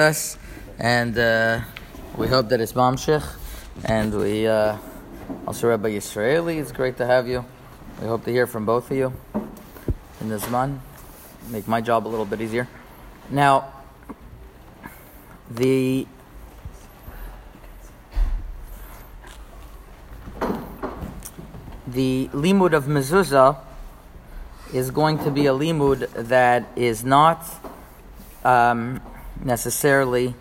us, and uh, we hope that it's Mamshich. And we uh, also Rabbi Yisraeli. It's great to have you. We hope to hear from both of you in this month. Make my job a little bit easier. Now, the the limud of mezuzah is going to be a limud that is not. Um, necessarily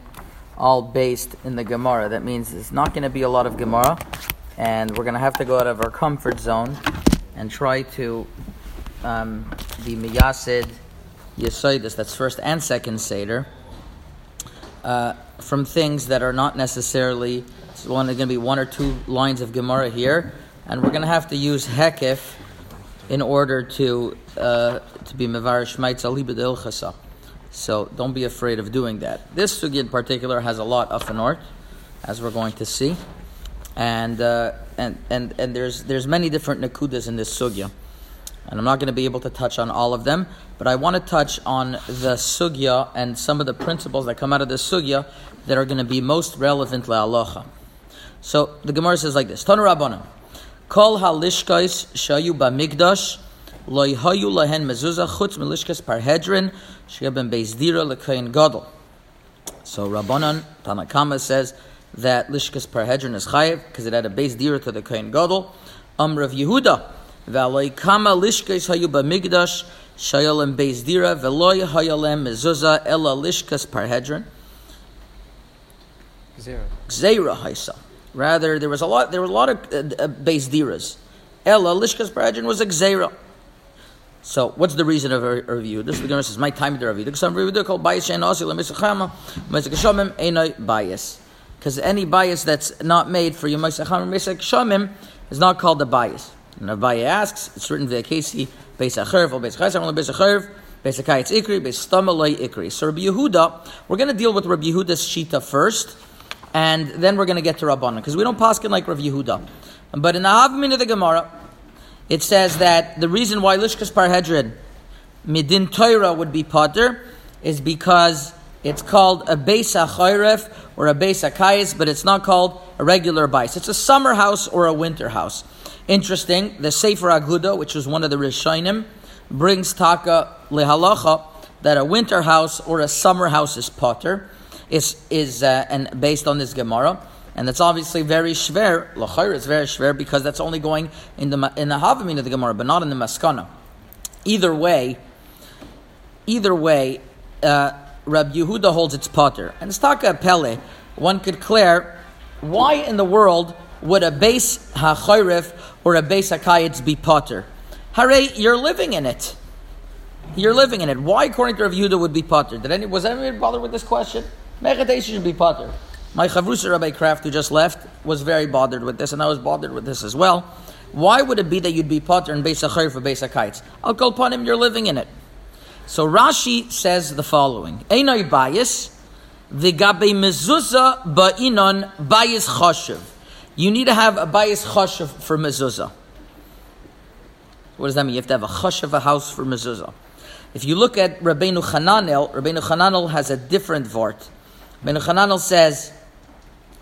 all based in the Gemara. That means it's not going to be a lot of Gemara, and we're going to have to go out of our comfort zone and try to um, be miyasid yesoidus, that's first and second seder, uh, from things that are not necessarily. So one going to be one or two lines of Gemara here, and we're going to have to use hekif in order to uh, to be mevar shmaitz alibed ilchasa. So don't be afraid of doing that. This sugi in particular has a lot of an art, as we're going to see, and uh, and and and there's there's many different nakudas in this sugya, and I'm not going to be able to touch on all of them, but I want to touch on the sugya and some of the principles that come out of the sugya that are going to be most relevant Allah. So the Gemara says like this: Tanu Rabbanim, Kol halishkais shayu bamigdash loy hayu lahen mezuzah chutz melishkas parhedrin Sheben Dira Lekain Gadol. So Rabbanan Tanakama says that Lishkas Parhedron is chayiv because it had a base dira to the Kain Gadol. Um Rav Yehuda V'aloi Kama Lishkas Hayu B'Migdash Shayalem Beis Dira V'loi Hayalem Mezuzah Ella Lishkas Parhedron. Zera. Zera Haisa. Rather, there was a lot. There were a lot of uh, uh, base diras. Ella Lishkas Parhedron was a Zera. So, what's the reason of a, review? This is the says, "My time to review." Because some review called bias and also lemisachama, mesakashamim enoi bias. Because any bias that's not made for your mesachama mesakashamim is not called a bias. And Abaye asks, it's written via Casey, beisacherv or beisachayim or beisacherv. Beisakayitz ikri, beistamalei ikri. So Rabbi Yehuda, we're going to deal with Rabbi Yehuda's shita first, and then we're going to get to Rabbanan because we don't paskin like Rabbi Yehuda. But in the Havmin of the Gemara, it says that the reason why Lishkas Parhedrin Midin Torah would be Potter is because it's called a Beis HaChayref or a Beis HaKayis, but it's not called a regular bais. It's a summer house or a winter house. Interesting, the Sefer Aguda, which was one of the Rishonim, brings Taka Lehalacha that a winter house or a summer house is Potter, is, is uh, and based on this Gemara. And that's obviously very shver. Lachayr is very shver because that's only going in the in the Havamin of the Gemara, but not in the Maskana. Either way, either way, uh, Rab Yehuda holds its potter. And it's taka pele. One could clear why in the world would a base hachayrif or a base hakayitz be potter? Hare, you're living in it. You're living in it. Why, according to Rav Yehuda, would be potter? Did any was anyone bothered with this question? Mechadesh should be potter. My chavrusa Rabbi Kraft, who just left, was very bothered with this, and I was bothered with this as well. Why would it be that you'd be potter in Beis HaChayr for Beis? I'll call upon him, you're living in it. So Rashi says the following: Einay bias, v'gabe mezuzah ba'inon bias choshev. You need to have a bias choshev for mezuzah. What does that mean? You have to have a choshev a house for mezuzah. If you look at Rabbeinu Chananel, Rabbeinu Chananel has a different vort. Rabbeinu Chananel says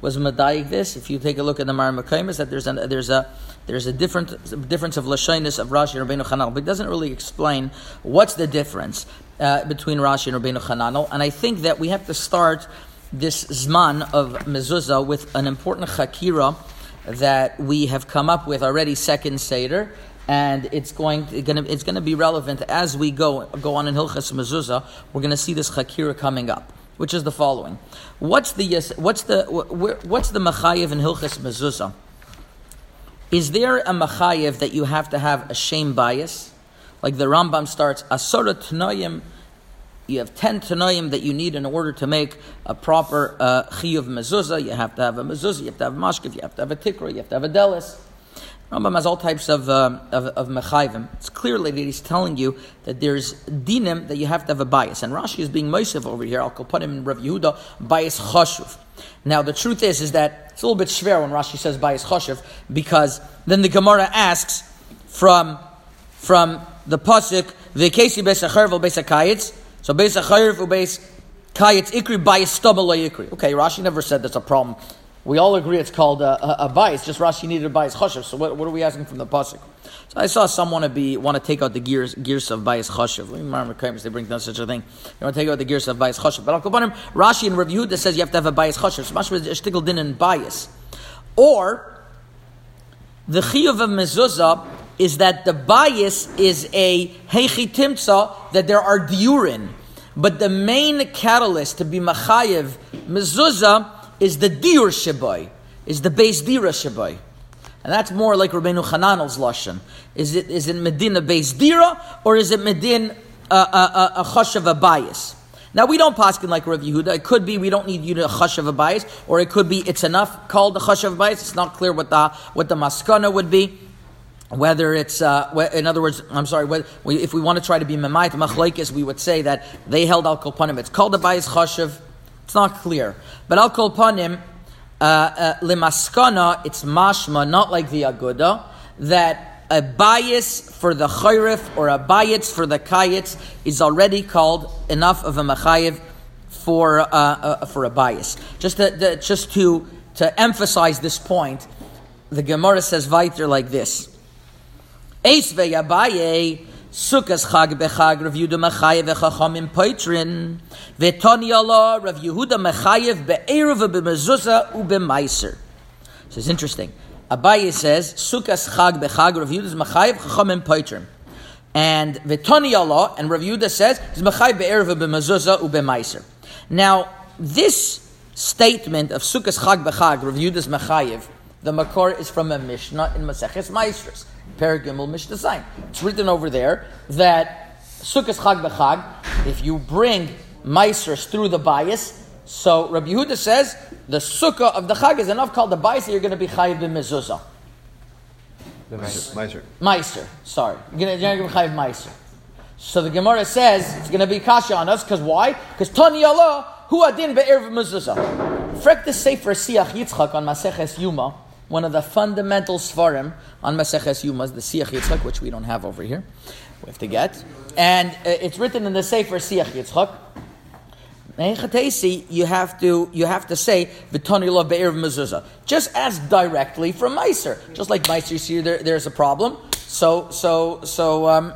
was medayik this. If you take a look at the Mar Makaimis, that there's a, there's a there's a different difference of lashonis of Rashi and Rabbeinu Chananel, but it doesn't really explain what's the difference uh, between Rashi and Rabbeinu Chananel. And I think that we have to start this zman of mezuzah with an important chakira that we have come up with already second seder and it's going to, it's going to be relevant as we go go on in Hilchas Mezuzah. We're going to see this chakira coming up which is the following: What's the what's the what's the machayev in Hilchas Mezuzah? Is there a machayev that you have to have a shame bias? Like the Rambam starts, Asora Tnoyim you have 10 tanoim that you need in order to make a proper uh, chiyuv mezuzah. You have to have a mezuzah, you have to have mashkif, you have to have a tikra, you have to have a delis. Rambam has all types of, uh, of, of mechayvim. It's clearly that he's telling you that there's dinim that you have to have a bias. And Rashi is being Moisef over here. I'll put him in Rav Yehuda, bias chashuv. Now, the truth is, is that it's a little bit schwer when Rashi says bias chashuv, because then the Gemara asks from, from the pasuk, v'kesi beis acharv beis so beis kayitz ikri bias stubble ikri. Okay, Rashi never said that's a problem we all agree it's called a, a, a bias. Just Rashi needed a bias chashav. So what, what are we asking from the pasuk? So I saw some want to be want to take out the gears gears of bias chashav. They bring down such a thing. They want to take out the gears of bias chashav. But Rashi and Rav Yehuda says you have to have a bias chashav. So mashma shtickle din and bias, or the chiyuv of mezuzah is that the bias is a heichi that there are diurin, but the main catalyst to be machayev mezuzah is the dir shabai, is the base dira shabai. And that's more like Rabbeinu Hananel's lashon. Is it is it Medina base dira or is it Medin uh, uh, uh, a a chashav a bias? Now we don't paskin like Rav Yehuda. It could be we don't need you to chashav a bias, or it could be it's enough called the chashav bias. It's not clear what the what the maskana would be. Whether it's, uh, in other words, I'm sorry, if we want to try to be memayit machlekes, we would say that they held al kolpanim. It's called a bias chashav. It's not clear. But I'll call upon him, uh, uh, it's mashma, not like the aguda, that a bias for the chayrif or a bias for the kayitz is already called enough of a machayev for, uh, uh, for a bias. Just to, just to, to emphasize this point, the Gemara says weiter like this. Eis ve'yabaye Sukkos Chag Bechag Rav Yehuda Mechayev Echachamim Poitrin V'Toni Allah Rav Yehuda Mechayev Be'eruv B'Mezuzah U'B'Meiser. This is interesting. Abaye says Sukkos Chag Bechag Rav Yehuda Mechayev Echachamim Poitrin. And V'Toni Allah and Rav Yehuda says is Mechayev Be'eruv B'Mezuzah U'B'Meiser. Now this statement of Sukkos Chag Bechag Rav Yehuda's Mechayev the Makor is from a Mishnah in Maseches Maasros. Paragimel Mishnah Sign. It's written over there that Sukkot Chag B'Chag, if you bring Meisers through the bias, so Rabbi Yehuda says the Sukkah of the Chag is enough called the bias that you're going to be Chayiv in Mezuzah. Meiser. Meiser, sorry. You're going to be Chayiv Meiser. So the Gemara says it's going to be Kasha on us, because why? Because Tani Allah, who adin be'erv mezuzah. Frek the Sefer Siach Yitzchak on Maseches Yuma, one of the fundamental svarim on Maseches Yumas, the Siach Yitzchak, which we don't have over here. We have to get. And uh, it's written in the Sefer Siach Yitzchak. You have to you have to say v'tonila be'er mezuzah just ask directly from Meiser, just like Meiser. You see, there, there's a problem. So so so um,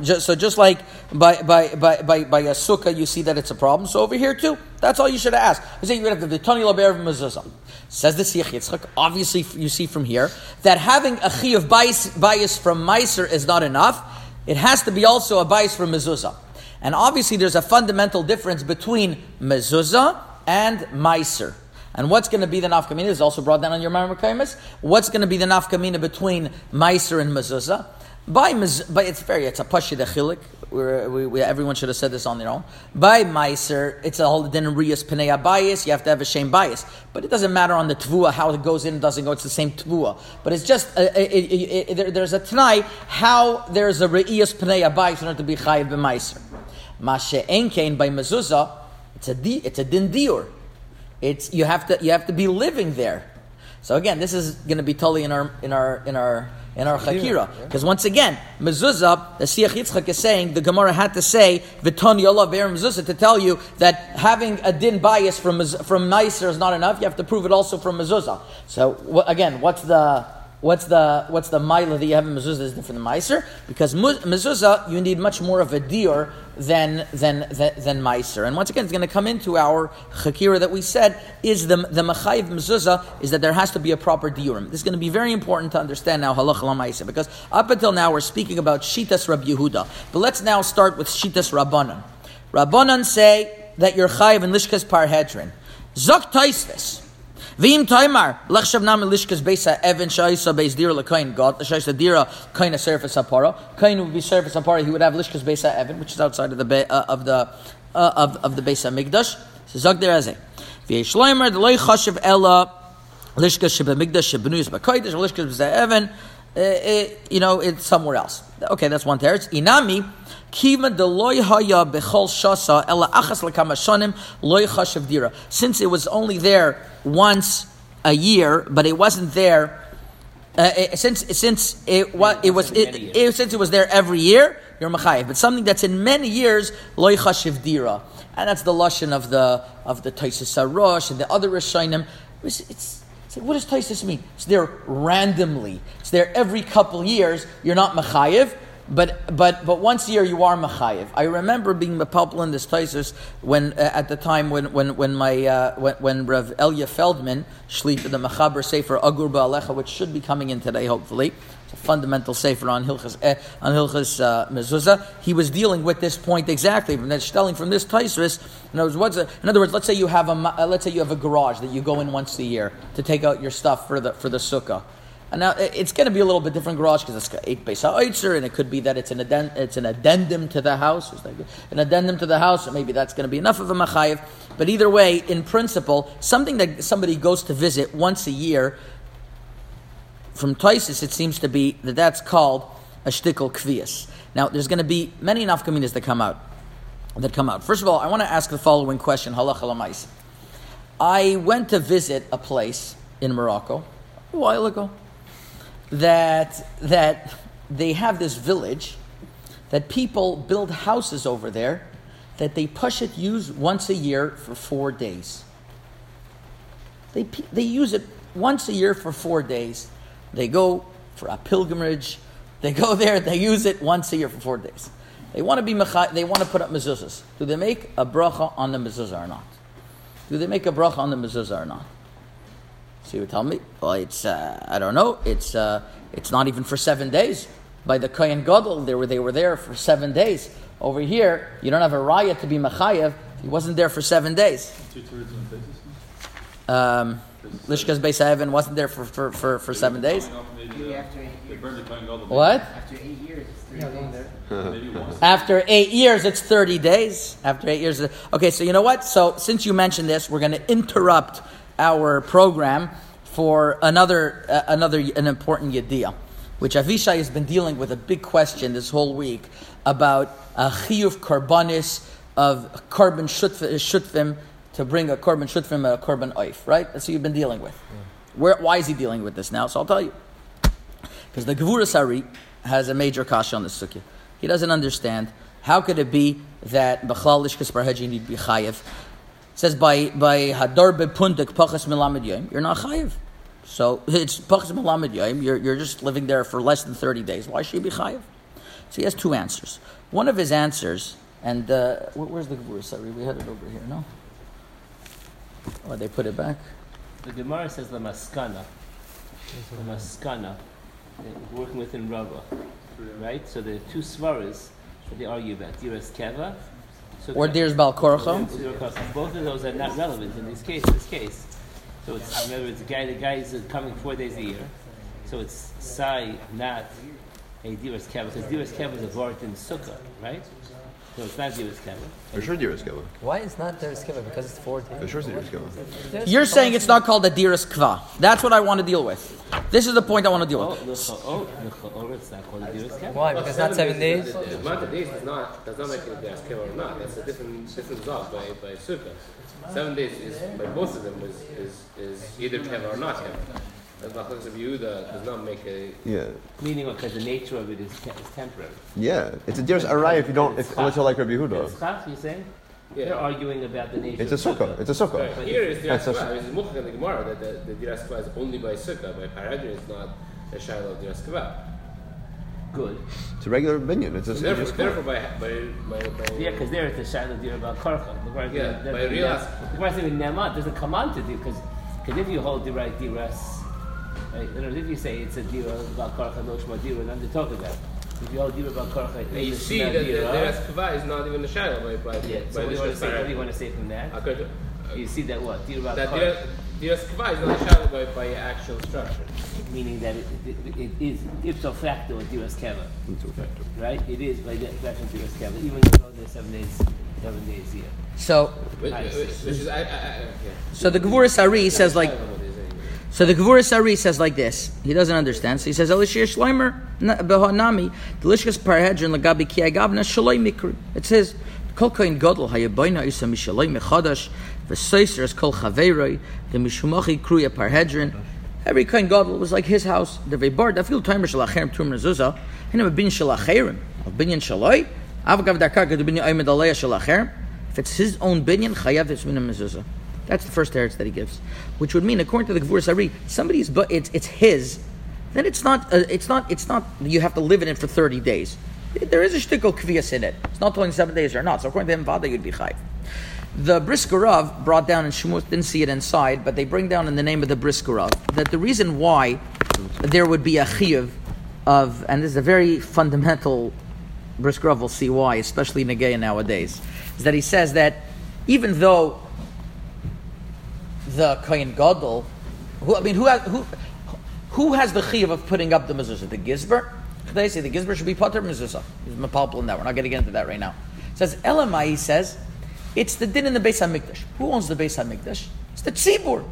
just, so just like by, by, by, by, by a sukkah, you see that it's a problem. So over here too, that's all you should have asked. You say you have the Tani Laber Mezuzah. Says the Siach Yitzchak. Obviously, you see from here that having a chi of bias, bias from Meiser is not enough. It has to be also a bias from Mezuzah. And obviously, there's a fundamental difference between Mezuzah and Meiser. And what's going to be the nafkamina is also brought down on your Maramakamis. What's going to be the nafkamina between Meiser and Mezuzah? By, by it's very it's a pashid achilik. We, we, everyone should have said this on their own. By meiser, it's a whole din riyas pnei bias. You have to have a shame bias, but it doesn't matter on the tvua how it goes in and doesn't go. It's the same tvua, but it's just uh, it, it, it, there's a tanai how there's a riyas pnei bias in order to be chayiv b'meiser. Mashe enkein by mezuzah, it's a di, it's a din diur. It's you have to you have to be living there. So again, this is going to be totally in our in our in our in our Chakira. Because once again, Mezuzah, the Siach Yitzchak is saying, the Gemara had to say, V'ton Yolah Be'er Mezuzah, to tell you that having a din bias from, from Meiser is not enough, you have to prove it also from Mezuzah. So, again, what's the What's the what's the mila that you have in mezuzah is different than meiser? Because mezuzah you need much more of a deer than than than, than meiser. And once again, it's going to come into our chakira that we said is the the machayiv mezuzah is that there has to be a proper diurim. This is going to be very important to understand now halacha meiser because up until now we're speaking about shitas Rab Yehuda, but let's now start with shitas Rabbanan. Rabbanan say that you're chayiv in lishkas parhedrin. Zok taisvis. V'im taimar lechshav nam lishkas beisa evan shaisa beis dira lekain god shaisa dira kain a surface apara kain would be surface apara. He would have lishkas beisa evan, which is outside of the be, uh, of the uh, of of the beisa migdash. So zog der azeh. V'yesh loimer the loy chashav ella lishkas sheba migdash shebenuyas b'kodesh lishkas beisa evan. Uh, uh, you know, it's somewhere else. Okay, that's one teretz. Inami, kiva de loy haya bechol shasa ela achas lekama shonim loy chashav dira. Since it was only there once a year, but it wasn't there. Uh, uh since since it was it was it, it, since it was there every year, you're machayev. But something that's in many years, loy chashiv dira, and that's the lashon of the of the Taisus Sarosh and the other Rishonim. It's, it's so what does Taisus mean? It's there randomly. It's there every couple years. You're not Machayev, but but but once a year you are Machayev. I remember being Mapalpal in this Taisus when uh, at the time when when when my uh, when, when Rav Elia Feldman Shlit the Machaber Sefer Agur Ba'alecha, which should be coming in today, hopefully it's a fundamental sefer on Hilchas eh, on Hilchas uh, Mezuzah. He was dealing with this point exactly. From that stelling from this Taisris. In other words, a, in other words, let's say you have a uh, let's say you have a garage that you go in once a year to take out your stuff for the for the sukkah. And now it's going to be a little bit different garage because it's eight base oitzer, and it could be that it's an it's an addendum to the house, an addendum to the house, or maybe that's going to be enough of a machayev. But either way, in principle, something that somebody goes to visit once a year from Toisis, it seems to be that that's called a shtickle kvias. Now, there's going to be many nafkaminas that come out. That come out. First of all, I want to ask the following question: lamais. I went to visit a place in Morocco a while ago that that they have this village that people build houses over there that they push it use once a year for four days. They, they use it once a year for four days. They go for a pilgrimage. They go there. They use it once a year for four days. They want to be They want to put up mezuzahs. Do they make a bracha on the mezuzah or not? Do they make a bracha on the mezuzah or not? So you would tell me, well, it's uh, I don't know. It's uh, it's not even for seven days. By the Kohen Gadol, they were they were there for seven days. Over here, you don't have a raya to be machayev. He wasn't there for seven days. Um, Lishkas Beis Evan wasn't there for, for, for, for seven days. What? After eight years, After eight years, it's 30 days. After eight years. Okay, so you know what? So since you mentioned this, we're going to interrupt our program for another, uh, another an important yediyah, which Avishai has been dealing with a big question this whole week about a chiyuv karbanis of korban shutfim to bring a korban shutfim a korban oif, right? That's what you've been dealing with. Where, why is he dealing with this now? So I'll tell you. Because the Gevuras Ari has a major kasha on the sukkah. He doesn't understand how could it be that B'chlal Lishkas Barhaji need be chayiv. says by by Hadar Bepundik Pachas Milamid Yom, you're not chayiv. So it's Pachas Milamid Yom, you're, you're just living there for less than 30 days. Why should you be chayiv? So he has two answers. One of his answers, and uh, where's the Gevuras Ari? We had it over here, no? Or they put it back? The Gemara says the maskana. The maskana, working within Rava, right? So the two svaras that they argue about, Diras Keva, so or Diras Bal Korcho. Both of those are not relevant in this case. This case, so it's remember it's the guy. The guy is coming four days a year, so it's Sai, not a Diras Keva, because Diras Keva is a vort in Sukkah, right? So it's not Diras Keva. For sure, Diras Keva. Why is not Diras Keva? Because it's 14. For sure, Diras Keva. You're saying it's not called a Diras Kva. That's what I want to deal with. This is the point I want to deal with. Oh, oh, oh, it's not called a Diras Why? Because not seven days? The amount of days does not, does not make it a Diras Keva or not. That's a different, different zog by, by Sukkah. Seven days is, by both of them, is, is, is either Keva or not Keva. The Machlokes of Yehuda does not make a yeah. Meaning because the nature of it is, te- is temporary. Yeah, it's a dearest arai if you don't, if, unless you're like Rabbi Yehuda. It's chaf, you saying? Yeah. They're arguing about the nature. It's a sukkah. It's a sukkah. Right, but here is Diras Kva. It's Muchach in the Gemara that the, the Diras Kva is only by sukkah. By Paragin, it's not a shiloh of Diras Kva. Good. It's a regular binyan. It's a so therefore, therefore by, by, by, by yeah, because there it's a shiloh deer about karcha. Yeah, by real. The Gemara saying Nemat doesn't come on to do because if you hold the right diras Right? In other if you say it's a dira about karcha no shma dira, then they talk about. If you all dira about karcha, you see that the, the rest kava is not even a shadow by by yeah. by so what do you want to say? What do you want to say from that? Uh, you see that what dira about that karcha. Diras Kava is not a shadow by, by actual structure. Meaning that it, it, it is ipso facto a diras keva, right? It is by definition diras keva, even though they're seven days, seven days a year. So, Which, I which, is, I, I, I, okay. so the Gevuras Ari says like, so the Gevuras Ari says like this. He doesn't understand. So he says, Elishir Shleimer behanami delishkas parhedrin lagabi ki agavna shaloi mikri. It says, Kol koin gadol hayabayna isa mishaloi mechadash v'seiser es kol chaveiroi the mishumachi kruya parhedrin. Every koin gadol was like his house. The vebar dafil timer shalacherem tum rezuzah. Hina bin shalacherem al binyan shaloi. Avagav darkar gadu binyan aymed shalacherem. If it's his own binyan, chayav it's min mezuzah. That's the first teretz that he gives, which would mean, according to the Gevuras Ari, somebody's but it's it's his. Then it's not uh, it's not it's not you have to live in it for thirty days. There is a shtickle kvias in it. It's not twenty seven days or not. So according to him, Vada, you'd be chayv. The Briskerov brought down in Shemut didn't see it inside, but they bring down in the name of the Briskerov that the reason why there would be a chiyuv of, and this is a very fundamental Briskerov will see why, especially in Negeya nowadays, is that he says that even though the Kohen Gadol, who I mean, who has, who, who has the chiyuv of putting up the mezuzah? The Gizber? They say the Gizber should be potter mezuzah. He's mapalpal in that. We're not getting into that right now. It says Elamai says it's the din in the Beis Hamikdash. Who owns the Beis Hamikdash? It's the tzibur.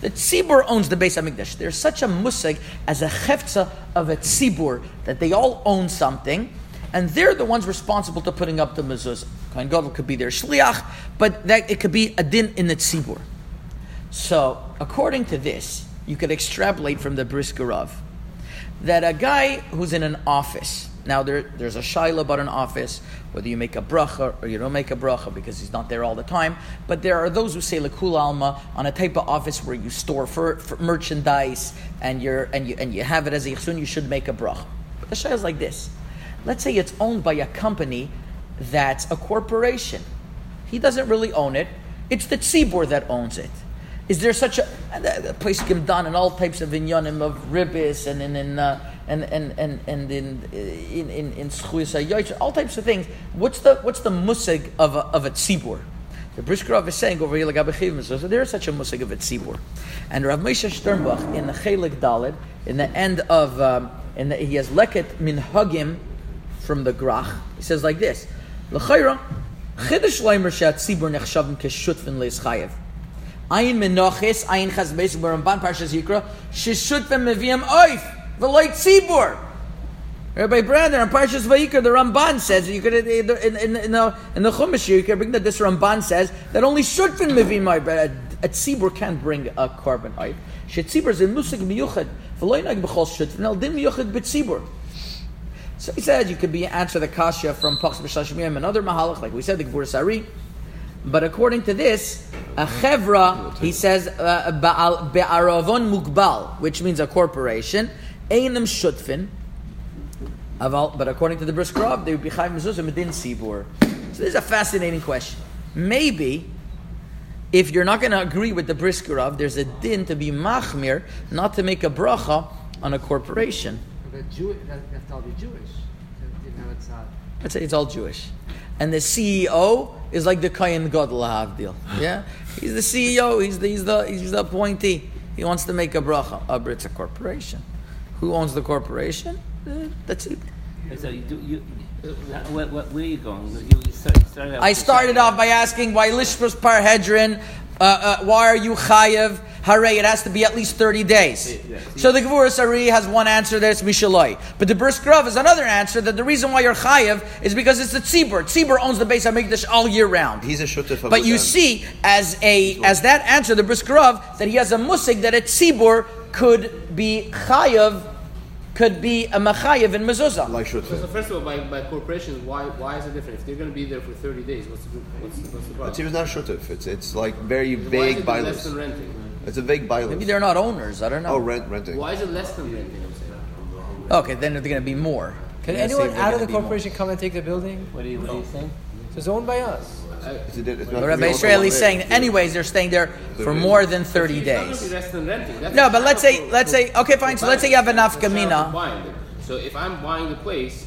The tzibur owns the Beis Hamikdash. There's such a musig as a cheftza of a tzibur that they all own something, and they're the ones responsible to putting up the mezuzah. Kohen Gadol could be their shliach, but that it could be a din in the tzibur. So, according to this, you could extrapolate from the Briskerov that a guy who's in an office, now there, there's a shaila about an office, whether you make a bracha or you don't make a bracha because he's not there all the time, but there are those who say lekul alma on a type of office where you store for, for merchandise and, you're, and, you, and you have it as a yichsun, you should make a bracha. But the shaila is like this. Let's say it's owned by a company that's a corporation. He doesn't really own it. It's the tzibur that owns it. Is there such a, a place Gimdan and all types of inyanim of ribis and in in uh, and and and and in in in, in schuyas all types of things. What's the what's the musig of a, of a tzibur? The Briskerov is saying over here like so there is such a musig of a tzibur, and Rav Moshe Sternbuch in the Chelik Dalid in the end of um, in the, he has leket min hagim from the Grach. He says like this: L'chayra chidush leimer shat tzibur nechshavim keshutfin leischayev. Ayin menoches, ayin chaz basic Ramban Parshas Yikra, sheshutfim meviam oif, v'loit tzibur. Rabbi Brandon on Parshas Vayikra, the Ramban says you could in, in, in, the in the Chumash you can bring that this Ramban says that only shutfin oif, but a, tzibur can't bring a korban oif. Shetzibur is a musig miyuchad, v'loit nag b'chol shutfin, el din miyuchad b'tzibur. So he said you could be answer the kasha from Pachs B'Shashmiyim and other mahalach, like we said, the Gevuras Ari. But according to this, a chevra, he says, uh, ba'al- be'aravon mugbal, which means a corporation, einem shutfin. But according to the Briskrov, they would be chayv mezuzah medin sibur. So this is a fascinating question. Maybe, if you're not going to agree with the Briskrov, there's a din to be machmir, not to make a bracha on a corporation. But Jew, that, that's all Jewish. You know, it's not. Let's say it's all Jewish. And the CEO is like the Kayan Gadol Havdil. Yeah? He's the CEO, he's the, he's, the, he's the appointee. He wants to make a bracha. Uh, it's a corporation. Who owns the corporation? Uh, that's it. So you do you. Where, where, where are you going? You, you start, you started I started off by asking why Lishkas Parhedrin, uh, uh, why are you Chayev? Hare, it has to be at least 30 days. So the Gevuras Ari has one answer that it's Mishaloi. But the Briskrov is another answer that the reason why you're Chayev is because it's the Tzibur. Tzibur owns the base of Mikdash all year round. He's a shutef of But you see, as a as that answer, the Briskerov, that he has a musig that a tzibur could be chayav, could be a machayev in mezuzah. like So, so first of all, by, by corporations, why why is it different? If they're going to be there for 30 days, what's the, what's the, what's the problem? it's even not shutef. It's it's like very Why vague it less than renting? It's a vague bylaws. Maybe they're not owners. I don't know. Oh, rent renting. Why is it less than renting? I'm saying. Okay, then they're going to be more. Can Let's anyone out of the be more. corporation come and take the building? What do you, what are you saying? So it's owned by us. It's a, it's not But Rabbi owned is saying, anyways, they're staying there for more than 30 It's not going to days. be less than renting. That's No, but let's say, let's say, okay, fine. So let's say you have enough That's a shadow for afkamina. buying it. So if I'm buying the place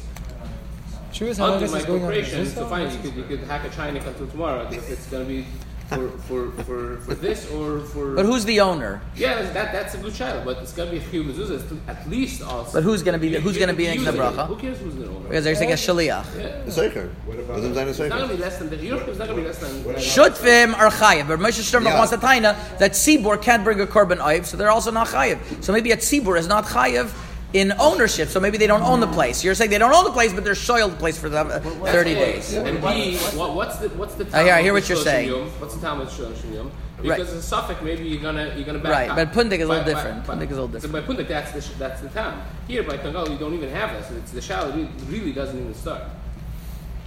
True how long under this my is corporation, Is this so oh, fine, you could, you could hack a China until tomorrow if it's going to be for, for, for, for this or for. But who's the owner? Yeah, that, that's a good child, but it's gonna be a few mezuzahs at least also. But who's gonna be the- who's gonna be in the bracha? Who cares who's the owner? Because there's like a shaliach. The Seicher. Doesn't say the It's not gonna be less than the York is not gonna be less than. Shutvim are chayiv, but Moshe Sternbuch Yeah. wants to taina that Tzibur can't bring a korban oiv, so they're also not chayiv. So maybe a Tzibur is not chayiv in ownership, so maybe they don't own the place. You're saying they don't own the place, but they're soiled the place for the, uh, 30 days. And B, what, what's the what's the? I hear- I hear what you're saying. Yom? What's the time of Shloshim Yom? Right. Because in Suffolk, maybe you're gonna you're gonna back Right, up. but Pundik is a little By- different. by- Pundik is a little different. So by Pundik, that's the that's the time. Here by Tangal, you don't even have that. So it's the shallow really, really doesn't even start.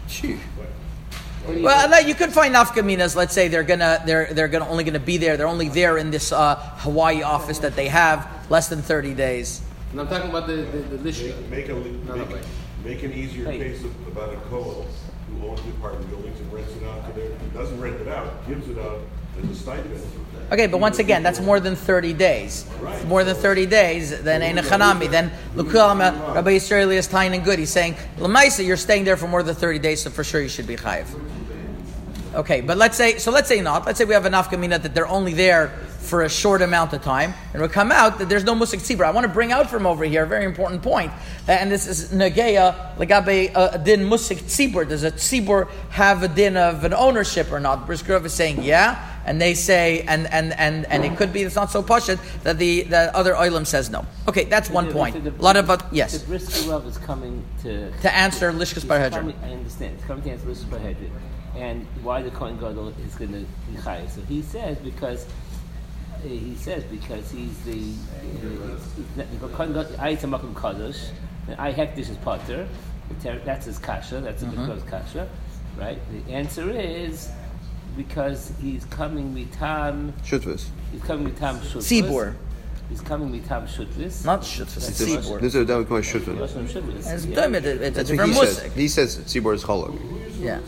Gee. Well, you could find nafkaminas. Let's say they're gonna they're they're gonna only gonna be there. They're only there in this uh, Hawaii office that they have less than 30 days. And I'm talking about the the, the lishka. Make, make a, No, no, make, wait. make an easier Hey. case of- about a co-op who owns the apartment buildings and rents it out to their, doesn't rent it out, gives it out as a stipend. Okay, but once again, that's more than 30 days. More than 30 days, then Ein Chanami, then Lukulama, uh, Rabbi Yisraeli is tying and good. He's saying, Lamaisa, you're staying there for more than 30 days, so for sure you should be chayiv. Okay, but let's say, so let's say not. Let's say we have a nafkamina that they're only there for a short amount of time, and it'll come out that there's no musik tzibur. I want to bring out from over here a very important point, and this is nageya legabe a din musik tzibur. Does a tzibur have a din of an ownership or not? Briskrov is saying yeah, and they say, and and and and it could be it's not so pashut that the the other oilam says no. Okay, that's one point. A lot of yes The brisker is coming to. to answer lishkas bar I understand. It's coming to answer Lishkas Parhedrin. And why the Kohen Gadol is going to be chayiv. So he says because uh, he says because he's the uh, the Kohen Gadol. I am Makom Kadosh. and I hektish is Potter. That's his kasha. That's a Mm-hmm. mm kasha, right? The answer is because he's coming mitam. Shutvis. He's coming mitam shutvis. Tzibur, He's coming mitam shutvis. not shutfus, That's it's the. This is a Shutvis. Lashon shutvis. It's, Yeah. it's a That's different what he says. musik. He says Tzibor is Cholok. Yeah.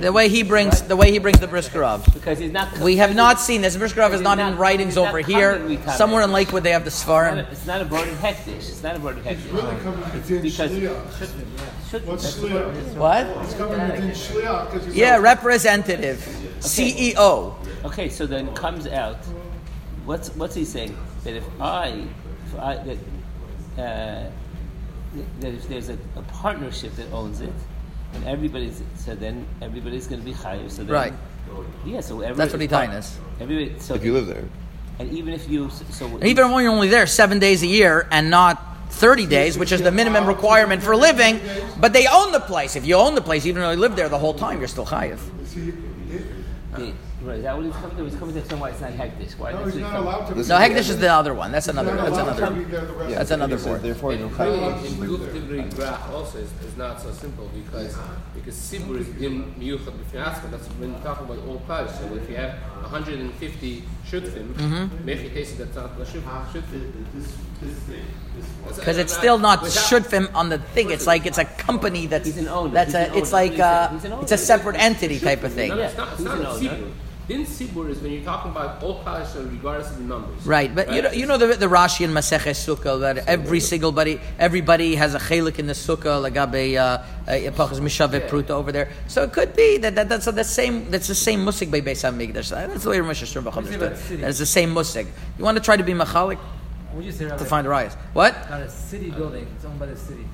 The way he brings the way he brings the briskerov. because he's not. We have not seen this. Briskerov is not in writings over here. Somewhere in Lakewood they have the It's Svarim. It's not a board of hektish. It's not a board of hektish. really coming within because Shliach. should What's Shliach? What? It's coming within Shliach because you Yeah, representative, CEO. Okay, so then comes out. What's what's he saying? That if I, if I that, uh, that if there's a, a partnership that owns it, and everybody's so then everybody's going to be higher. So then, Right. Yeah, so every, That's what he telling us. Everybody. So If you live there. and even if you so And even when you're only there seven days a year and not 30 days, which is the minimum requirement for living, but they own the place. If you own the place, even though you live there the whole time, you're still chayiv. Yeah, right. Is that what he's coming to? He's coming to explain why it's not hektish. Why No, that's he's what not he's allowed to. No, Hekdesh is the other one. That's He's another. not That's allowed to another. be there the rest Yeah, of That's another board. Therefore, you don't Really, Cholok. in Guf Divrei Grach also is, is not so simple because because Sibur is in Miyuchad B'Fiatzka. That's when you talk about all cars. So if you have 150 shutfim, Mm-hmm. Mechi Tesi that's not the shutfim. Because it's still not shudfim on the thing. It's like it's a company that's He's an owner. that's He's a. an It's owner. like He's a, a- he's an it's a owner. separate entity type of thing. No, no, it's not. It's not an a. Sibur. Din Sibur is when you're talking about all cars regardless of the numbers. Right, but you know, you know the, the Rashi and Maseches Sukkah that every single body, everybody has a chelik in the Sukkah, lagabe uh, pachas mishavet pruta over there. So it could be that, that that's the same. That's the same musik by Beis Hamikdash. That's the way Ramesh Shmuel understood. That's the same musik. You want to try to be machalik Would you say, to Rabbi, find rayas? What? got a city building, it's owned by the city.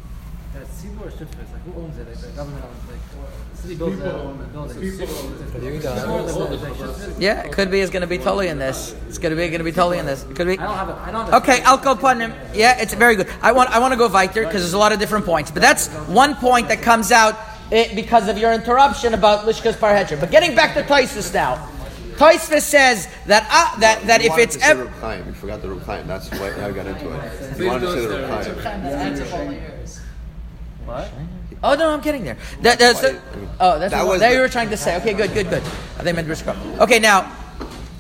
Got a Tzibur or Shutfis? Like, who owns it? Like, the government owns it. Like, the city builds People a own it. building. People own it. But here you Who owns go. it? Like, Shutfis? Yeah, it could be. It's going to be totally in this. It's going to be going to be totally in this. It could be. I don't have a, I don't have a Okay, I'll go upon him. Yeah, it's very good. I want I want to go weiter because there's a lot of different points, but that's one point that comes out eh, because of your interruption about Lishkas Parhecher. But getting back to Taisus now, Taisvis says that uh, that that if it's to ever Reb You forgot the Reb Chaim. That's why I got into it. You wanted to say the don't Reb Chaim. What? Oh no, I'm getting there. That, that's the, oh, that's That what, was that the- you were trying to say. Okay, good, good, good. I think I meant Rishka. Okay, now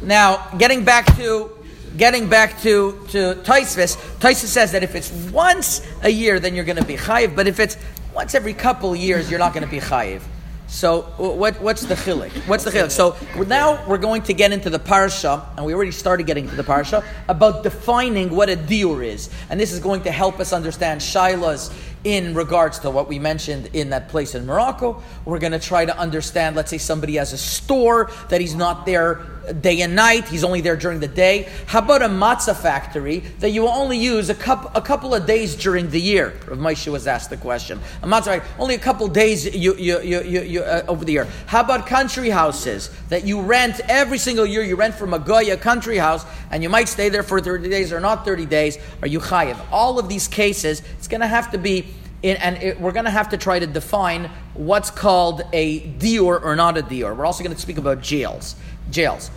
now getting back to getting back to to Taisvis, Taisvis says that if it's once a year, then you're going to be chayiv. But if it's once every couple years, you're not going to be chayiv. So what, what's the chilik? What's the chilik? So we're- now we're going to get into the parsha, and we already started getting into the parsha about defining what a diur is, and this is going to help us understand shilas in regards to what we mentioned in that place in Morocco. We're going to try to understand. Let's say somebody has a store that he's not there day and night; he's only there during the day. How about a matzah factory that you only use a couple a couple of days during the year? Rav Moshe was asked the question. A matzah only a couple of days you, you, you, you, uh, over the year. How about country houses that you rent every single year? You rent from a goya country house, and you might stay there for thirty days or not thirty days. Are you chayiv? All of these cases, it's going to have to be. In, and it, we're going to have to try to define what's called a dior or not a dior. We're also going to speak about jails. Jails.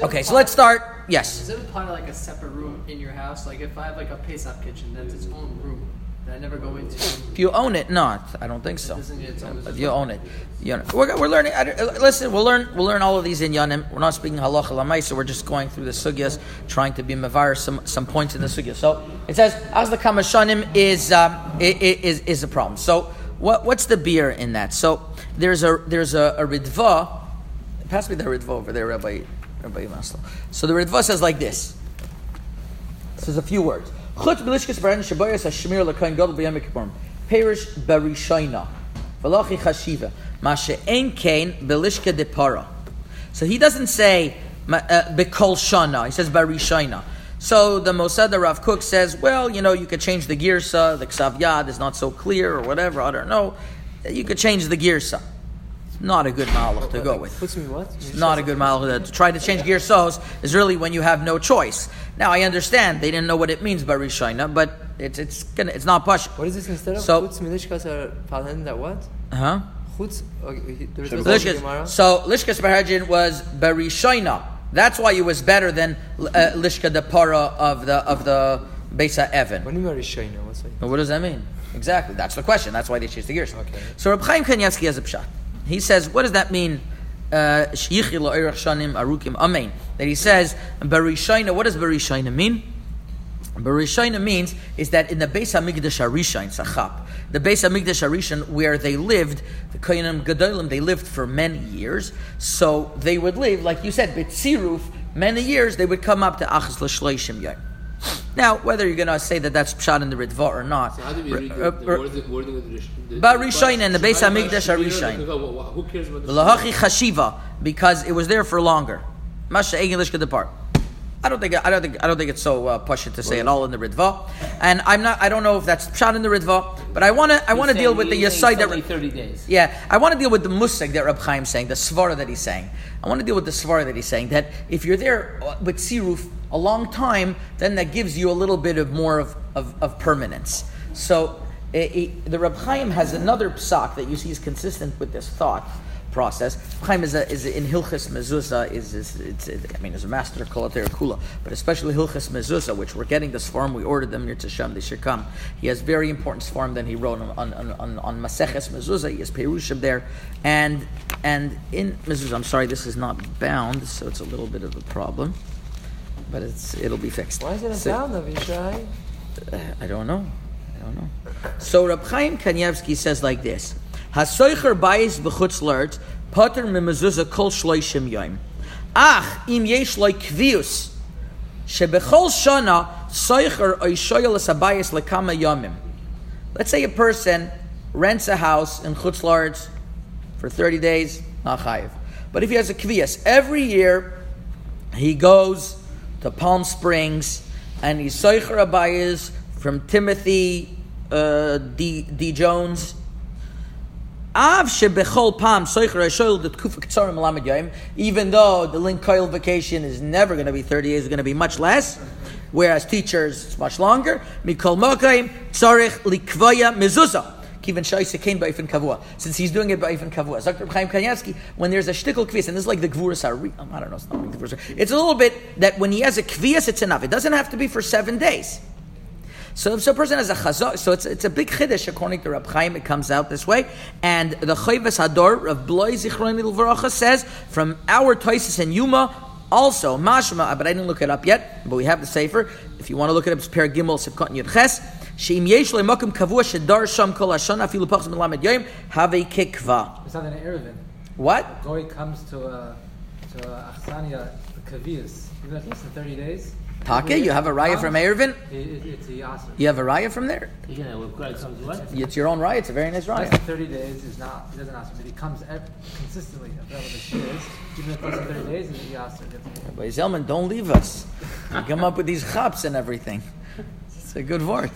Okay, so let's start. Yes. Does it apply to like a separate room in your house? Like if I have like a Pesach kitchen, that's its own room I never go into. If you own it, not. I don't think so. Doesn't get own. If you own it, you know, we're, we're learning. I Listen, we'll learn. We'll learn all of these in Yanim. We're not speaking halacha lamai, so we're just going through the sugyas, trying to be mavar some some points in the sugyas. So it says as the kamashanim is um, is is a problem. So what what's the beer in that? So there's a there's a, a Ritva. Pass me the Ritva over there, Rabbi Rabbi Maslow. So the Ritva says like this. This is a few words. Chutz b'lishkes b'ren shabayas hashmir l'kain gadol b'yom kippurim. Perish berishoina. V'lachi chashiva. Ma she'en kain b'lishke de para. So he doesn't say uh, b'kol shana. He says berishoina. So the Mossad Rav Kook says, well, you know, you could change the girsa. The ksav yad is not so clear or whatever. I don't know. You could change the girsa. It's not a good malach to go with. Puts me what? It's not a good malach to try to change gear sos is really when you have no choice. Now I understand they didn't know what it means by Rishina, but it's it's gonna it's not push. What is this instead of? So- Chutz milishkas are fallen that what? Huh? Chutz. Okay, there is also a Gemara. Lishkas, so Lishkas Bahajin was Berishina. That's why it was better than uh, Lishka the para of the of the Besa Evan. When you marry Shaina, what's it? What does that mean? Exactly. That's the question. That's why they changed the gears. Okay. So Reb Chaim Kanievsky has a pshat. He says, what does that mean? Uh. That he says, Berishayna, what does Berishayna mean? Berishayna means is that in the Beis Hamikdash Arishain, Sachap, the Beis Hamikdash Arishan, where they lived, the Koyanim Gedolim, they lived for many years. So they would live, like you said, Bitziruf, many years, they would come up to Achas L'Shleishim Yom. Now, whether you're going to say that that's pshat in the Ritva or not, So how do we read uh, the, uh, the wording, wording of the the- Ba the- Rishain and the Beis Hamikdash are Rishain. Shemai, wh- wh- Who cares about the because it was there for longer. Masha English could depart. I don't think I don't think I don't think it's so uh, pushy to say it all in the Ritva, and I'm not. I don't know if that's shot in the Ritva, but I want to. I want to deal with the Yesai that. 30 days. Yeah, I want to deal with the musig that Reb Chaim's saying, the svara that he's saying. I want to deal with the svara that he's saying that if you're there uh, with siruf a long time, then that gives you a little bit of more of, of, of permanence. So i i the Reb Chaim has another psak that you see is consistent with this thought process. Chaim is, a, is a, in Hilchis Mezuzah is, is it's, it, I mean, is a master Kolater Kula, but especially Hilchis Mezuzah, which we're getting this form. We ordered them here to Shem. They should come. He has very important form that he wrote on on on, on Maseches Mezuzah. He has Perushim there, and and in Mezuzah. I'm sorry, this is not bound, so it's a little bit of a problem, but it's it'll be fixed. Why is it So- sound of Yishai? I don't know. I don't know. So Rab Chaim Kanievsky says like this: Hasoicher b'chutz lart pater mimezuzah kol shloishim. Ach im yesh loy kvius shebechol shana soicher oishoyel esabayis lekama yomim. Let's say a person rents a house in chutz for thirty days, not chayiv. But if he has a kvius every year, he goes to Palm Springs and he's Soicher Abayas from Timothy uh, D, D. Jones. Even though the link coil vacation is never going to be 30 days, it's going to be much less. Whereas teachers, it's much longer. Kavua. Since he's doing it kavua. Dr. Chaim Kanievsky, when there's a shtickle kvias, and this is like the gvuras ari, um, I don't know, it's not like the gvuras. It's a little bit that when he has a kvias, it's enough. It doesn't have to be for seven days. So if a person has a chazor, so it's, it's a big chiddush according to Rab Chaim. It comes out this way, and the Chayvas Hador of Bloy Zichron says from our Toises and Yuma also, mashma, but I didn't look it up yet, but we have the Sefer. If you want to look it up, it's Per Gimel Yud Ches. She'im yesh le'makum kavua shedar sham kol hashana afilu pachs melamed yoyim have kikva. It's not an Erevin. What? Gori comes to a, to a achsania, kavias. Even at least in 30 days. Taka, you have a raya from Erevin? It, it, it's a You have a raya from there? You know, when God comes what? It's your own raya. It's a very nice raya. 30 days is not, he doesn't ask, but he comes consistently, whatever the shit is. Even if less 30 days, he's a Yasser. But Zelman, don't leave us. You come up with these chaps and everything. It's a good word.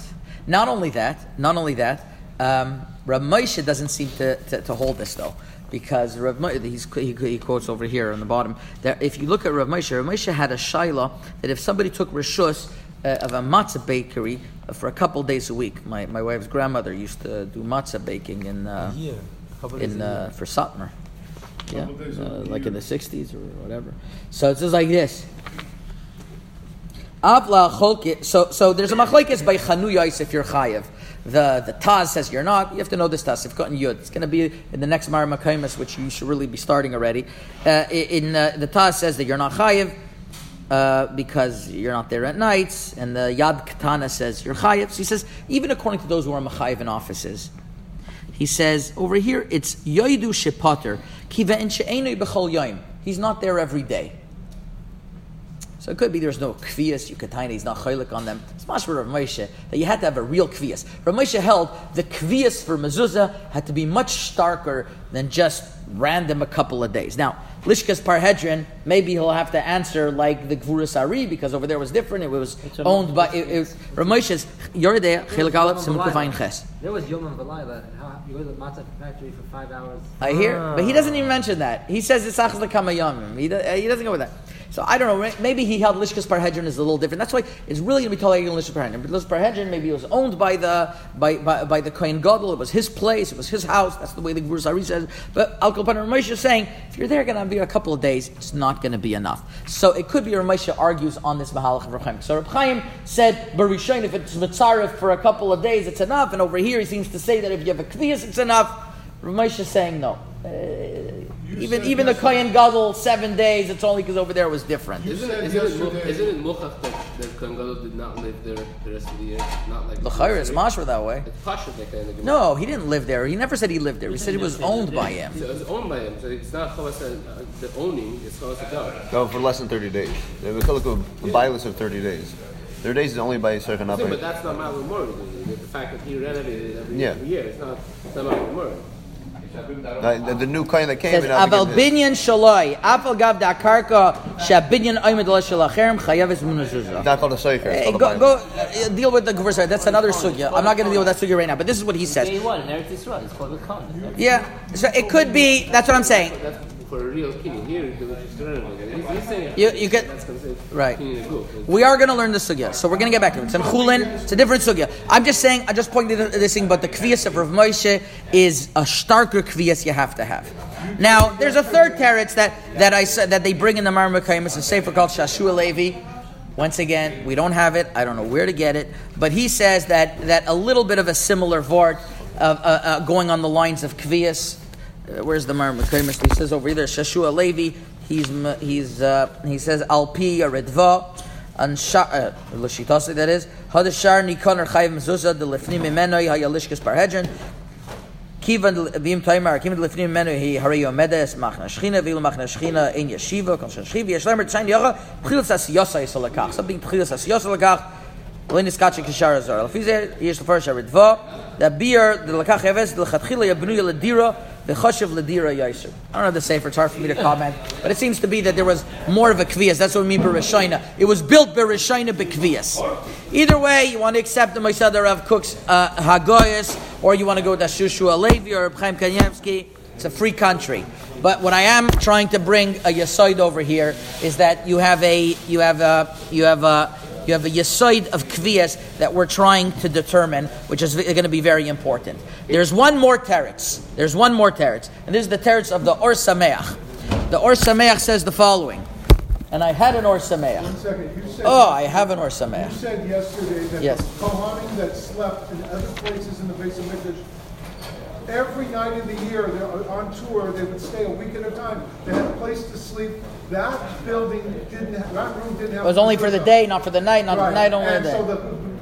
Not only that, not only that, um, Rav Moshe doesn't seem to, to, to hold this though. Because Rav Moshe, he, he quotes over here on the bottom that if you look at Rav Moshe, Rav Moshe had a shaila that if somebody took rishus uh, of a matzah bakery uh, for a couple days a week, my, my wife's grandmother used to do matzah baking in uh, in uh, for Satmar. Yeah, uh, like in the '60s or whatever. So it's just like this. So, so there's a machlekes by Chanuyos if you're chayev. The the Taz says you're not. You have to know this Taz. If gotten yud, it's going to be in the next Mar Makaimis, which you should really be starting already. Uh, in uh, the Taz says that you're not chayev. Uh, because you're not there at nights, and the Yad Katana says you're chayev. So he says even according to those who are machayev in offices, he says over here it's yoidu shepater kiva en she'enoi b'chol yoim. He's not there every day. So it could be there's no kvias, you could he's not chaylik on them. It's much for Rav Moshe that you had to have a real kvias. Rav Moshe held the kvias for mezuzah had to be much starker than just random a couple of days. Now, Lishkas Parhedrin, maybe he'll have to answer like the Gevuras Ari because over there was different. It was owned by it, it, Rav Moshe's Yoredeh Chilik Aleph Simukh Ches. There was Yom and and how you go to the matzah factory for five hours. I hear, but he doesn't ah. even mention that. He says it's achas lekamayamim. He, he doesn't go with that. So I don't know. Maybe he held lishkas parhedrin is a little different. That's why it's really going to be called lishkas parhedrin. But lishkas parhedrin maybe it was owned by the by, by, by the kohen gadol. It was his place. It was his house. That's the way the Gevuras Ari says. But Al Ramesh is saying if you're there going to be a couple of days, it's not going to be enough. So it could be Ramesh argues on this mahalach of Reb So Reb Chaim said Barishain if it's mitzaref for a couple of days, it's enough. And over here he seems to say that if you have a kvias, it's enough. Ramesh is saying no. Uh, even even the yesterday- Kohen Gadol seven days. It's only because over there was different. Isn't it, isn't, it, mu- yesterday- isn't it muchach that, that Kohen Gadol did not live there the rest of the year? Not like L'chayr is mashra that way. It's Pasha that kind of No, he didn't live there. He never said he lived there. He said it was owned by him. So it's owned by him, so it's not Chavas uh, the owning, it's Chavas Gadol. No, for less than 30 days. They have a kolok of byless of 30 days. 30 days is only by a certain No, but that's not Ma'al Murray. The, the fact that he renovated it every, Yeah. year, it's not, it's not Ma'al Murray. The, the new kind that came Says and now aval became his. binyan shaloi apal gav da karka shabinyan oimed la shalacherem chayavis It's munazuzah. not called a Seicher, it's Hey, go, go uh, deal with the verse. That's another sugya. I'm not going to deal with that sugya right now. But this is what he Day says. one, in Eretz Yisrael, it's called a Khan. Yeah, so it could be. That's what I'm saying. For real. Here, it was just renovated. He's, he's saying You- you get- right. king in a. We are going to learn the sugya, so we're going to get back to it. It's in Chulin. It's a different sugya. I'm just saying. I just pointed to this thing, but the kvias of Rav Moshe is a starker kvias you have to have. Now, there's a third teretz that that I said that they bring in the Marmakayim. It's a sefer called Shashua Levi. Once again, we don't have it. I don't know where to get it, but he says that that a little bit of a similar vort of uh, uh, going on the lines of kvias. Uh, where's the Marmakayim? He says over here, Shashua Levi. He's he's uh, he says Alpi Redva. And uh, Lashitasi that is Hadashar Nikoner Chayiv Mezuzah the Lefnim Imenoi Hayalishkas Parhedron Kivan v'im taimar kivan lefnim menu he hari yomedes machna shchina v'il machna shchina in yeshiva kon shchiv yesh lemer tzayin yacha b'chilas as yosa something b'chilas as yosa yesh lefer sharitva the beer the lakach yeves the ledira the yaiser. I don't know the safer it's hard for me to comment but it seems to be that there was more of a kvias. That's what we mean b'rishayna it was built b'rishayna b'kvias either way you want to accept the Moisada Rav Kook's uh, Hagoyas or you want to go with Shushua Levi or Chaim Kanievsky. It's a free country. But what I am trying to bring a yasoid over here is that you have a you have a you have a you have a yasoid of kvias that we're trying to determine, which is going to be very important. There's one more teretz. There's one more teretz, and this is the teretz of the Or Sameach. The Or Sameach says the following, and I had an Or Sameach. second, you said. Oh, I have an Or You said yesterday that Yes. the Kohanim that slept in other places in the base of Mikdash, every night of the year, they're on tour, they would stay a week at a time. They had a place to sleep. That building didn't, have- that room didn't have. It was only for the day, not for the night, not for the night, only the and day. so the,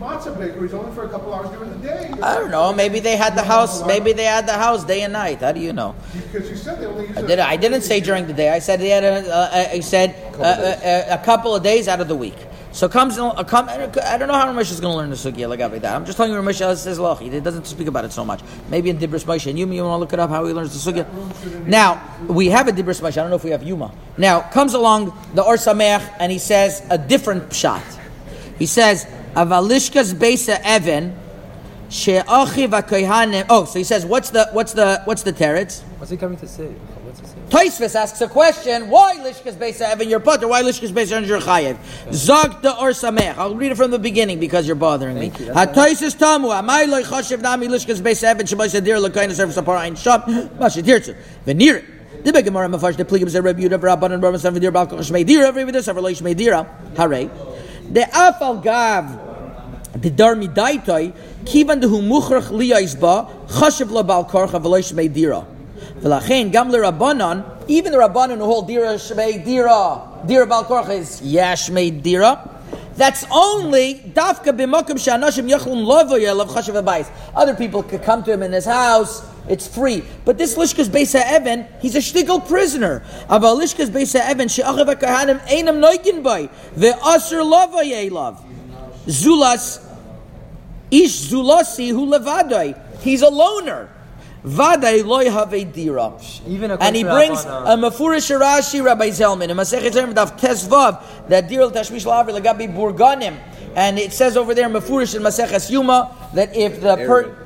matzah bakeries only for a couple hours during the day. I don't know. Maybe they had the house. Maybe they had the house day and night. How do you know? Because you said they only I did. I didn't say during the day. I said they had. A, uh, I said uh, uh, a couple of days out of the week. So comes. A, come, I don't know how Ramesh is going to learn the sugya like that. I'm just telling you Ramesh says loch. He doesn't speak about it so much. Maybe in Dibris Moshe and Yuma, you want to look it up how he learns the sugya. Now we have a Dibris Moshe. I don't know if we have Yuma. Now comes along the Or Sameach and he says a different pshat. He says avalishkas beisa Evan. She'achiv hakohanim. Oh, so he says, what's the what's the what's the teretz? What's he coming to say? Toisvis asks a question: Why lishkas beisa Evan your putter? Why lishkas beisa Evan your chayev? Zog the or samech. I'll read it from the beginning because you're bothering me. Hatoisis tamu amay loy choshev nami lishkas beisa Evan sheboisa dir lokaina service apar ein shop mashit hirtzu venir. The big Gemara mafash the pligim zeh Rabbi Yehuda v'Rabban and Rabban Sav dir balkol shmei dira every video several loy shmei dira hare. The afal gav the darmi daitoi kivan dehu muchrach liyais ba chashiv la bal korcha v'loy shmei dira. V'lachein gam rabbanon even the rabbanon who hold dira shmei dira dira bal korcha is yash shmei dira. That's only dafka b'mokim she'anashim yachlum lovo yelav chashiv abayis. Other people could come to him in his house. It's free. But this Lishkas Beisa Evan, he's a shtickle prisoner. Aval Lishkas Beisa Evan, she'achav ha'kahanim einam noikin bay, ve'asr lova yelav. Zulas, ish zulasi hu levadai. He's a loner. Vadai loy have dira. Even And he brings a mafurish Rashi Rabbi Zelman in Masechet Zerm Daf Tesvav that Diril Tashmish Laver Lagabi Burganim. And it says over there in Mafurish in Maseches Yuma that if the per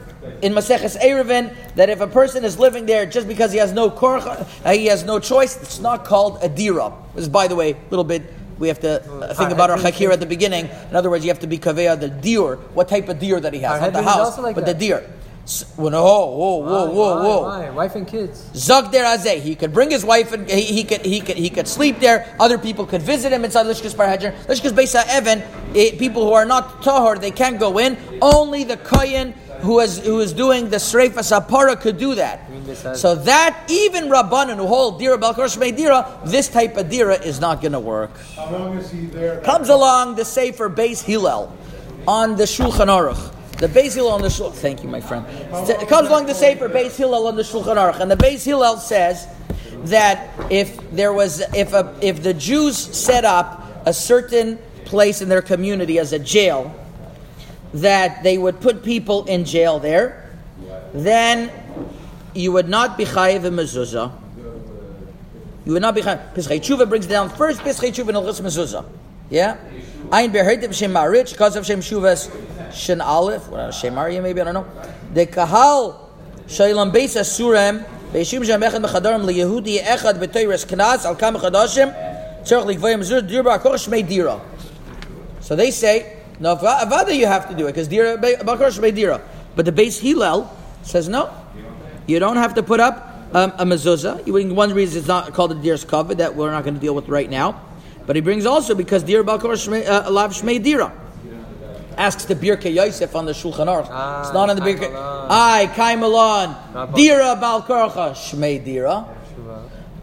in Maseches Erevin that if a person is living there just because he has no korcha, uh, he has no choice, it's not called a dira. This is, by the way, a little bit. We have to uh, think about our chakir at the beginning. In other words, you have to be kaveya the deer. What type of deer that he has, Our not the house, like but that. the deer. S- well, no, whoa, whoa, whoa, whoa, whoa. Why? Wife and kids. Zog der azeh. He could bring his wife and he, he could he could he could sleep there. Other people could visit him inside Lishkas Parhedrin. Lishkas Beisa Evan. people who are not tahor they can't go in. Only the kohen who is who is doing the sreifa sapara could do that. mean this has- So that even rabbanon who hold dira balkor shmei dira, this type of dira is not going to work. How long is he there? Comes along the Sefer Beis Hillel on the Shulchan Aruch. The Beis Hillel on the Shulchan. Thank you, my friend. It comes along the Sefer Beis Hillel on the Shulchan Aruch, and the Beis Hillel says that if there was, if a, if the Jews set up a certain place in their community as a jail, that they would put people in jail there, then you would not be chayiv in mezuzah. You would not be chayiv. Pischei Tshuva brings down first Pischei Tshuva in Elchus mezuzah. Yeah? Ein behertiv Shem Marich, because of Shem Shuvas Shin Aleph, what Shem maybe, I don't know. The Kahal Shailam Beis Asurem, Beishim Shem Echad Mechadorim Liyehudi Echad B'Toyres Knas, Al Kam Chadashim, Tzorch Likvoyim Zur, Dirba Akor Shmei Dira. So they say, no, Avada you have to do it, because Dira, Bakor Shmei Dira. But the Beis Hillel says, no, you don't have to put up um, a mezuzah. One reason it's not called a deer's cover that we're not going to deal with right now. But he brings also because Dira balkor shmei- uh, lav shmei dira. Asks the Birkei Yosef on the Shulchan Aruch. Ah, it's not on the Birke. Alon. Aye, Kaim Alon. Bal- Dira balkorcha shmei dira.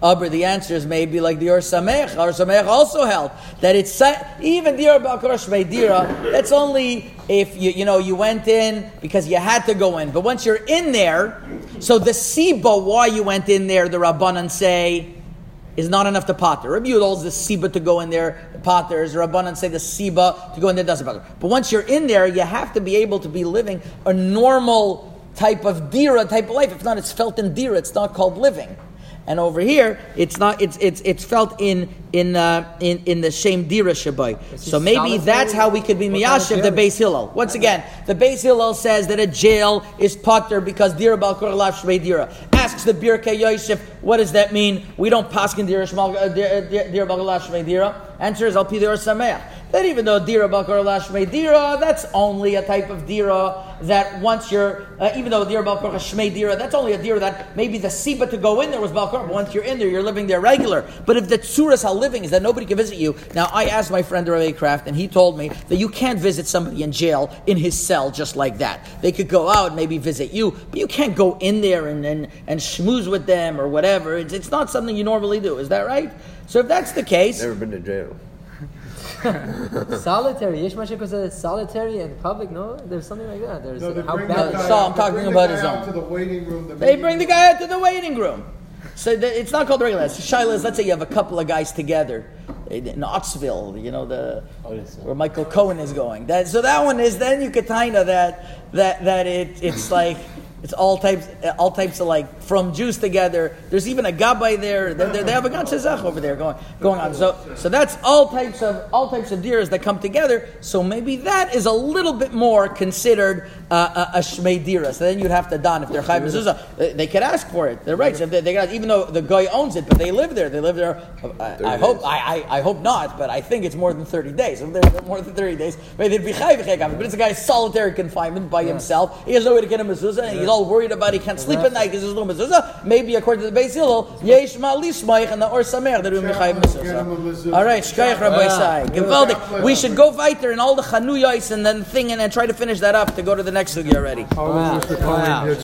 Aber the answer is maybe like the Or Samech. Or Samech also held that it's even Dira Balkor Shmei Dira. That's only if you you know you went in because you had to go in. But once you're in there, so the siba why you went in there, the Rabbanan say is not enough to potter. Rabbi Yehuda holds the siba to go in there, the potters. Rabbanan say the siba to go in there doesn't potter. But once you're in there, you have to be able to be living a normal type of dira type of life. If not, it's felt in dira. It's not called living. And over here, it's not. It's it's it's felt in in uh, in in the same dira shabai. So maybe that's how we could be miyashiv the beis hillel. Once again, the beis hillel says that a jail is potter because dira balkor lav shmei dira. Asks the Birkei Yosef, what does that mean? We don't paskin dira shmal uh, dira dira balkor lav shmei dira. Answer is al pi dira sameach. That even though dira balkor lav shmei dira, that's only a type of dira that once you're, uh, even though dira balkor shmei dira, that's only a dira that maybe the siba to go in there was but once you're in there, you're living there regular. But if the tsuras how living is that nobody can visit you. Now, I asked my friend Rabbi Kraft, and he told me that you can't visit somebody in jail in his cell just like that. They could go out, maybe visit you, but you can't go in there and, and, and schmooze with them or whatever. It's, it's not something you normally do. Is that right? So if that's the case, Never been to jail. solitary. Yesh Mashiach was solitary and public. No, there's something like that. There's No, how bring the bad. guy So out- I'm they talking bring the about guy his out own. To the waiting room. the They bring the guy out to the waiting room. So the, it's not called regular. So Shaila is, let's say you have a couple of guys together in, in Otisville, you know, the yes, sir. where Michael Cohen is going. That, so that one is then you could kind of that that that it it's like it's all types all types of like from Jews together. There's even a gabbai there. They, they- they have a ganze Zach over there going going on. So so that's all types of all types of deers that come together. So maybe that is a little bit more considered uh, a, a shmei dira. So then you'd have to don if they're chayv mezuzah. They, they could ask for it. They're right. So they, they got, even though the guy owns it, but they live there. They live there. I, I hope I, I, I hope not, but I think it's more than thirty days. If they're more than thirty days, maybe they'd be chayv. But it's a guy solitary confinement by himself. He has no way to get a mezuzah, all worried about he can't sleep at night because there's no mezuzah. Maybe according to the Beis Hillel, yesh ma'lismaych and the or samer they're doing chayv Get him mezuzah. mezuzah. All right, shkayach Rabbi Sai. Gewaldig. We should go weiter and all the chanuyos and then thing and then try to finish that up to go to the next sugi already. Mr. Cohen,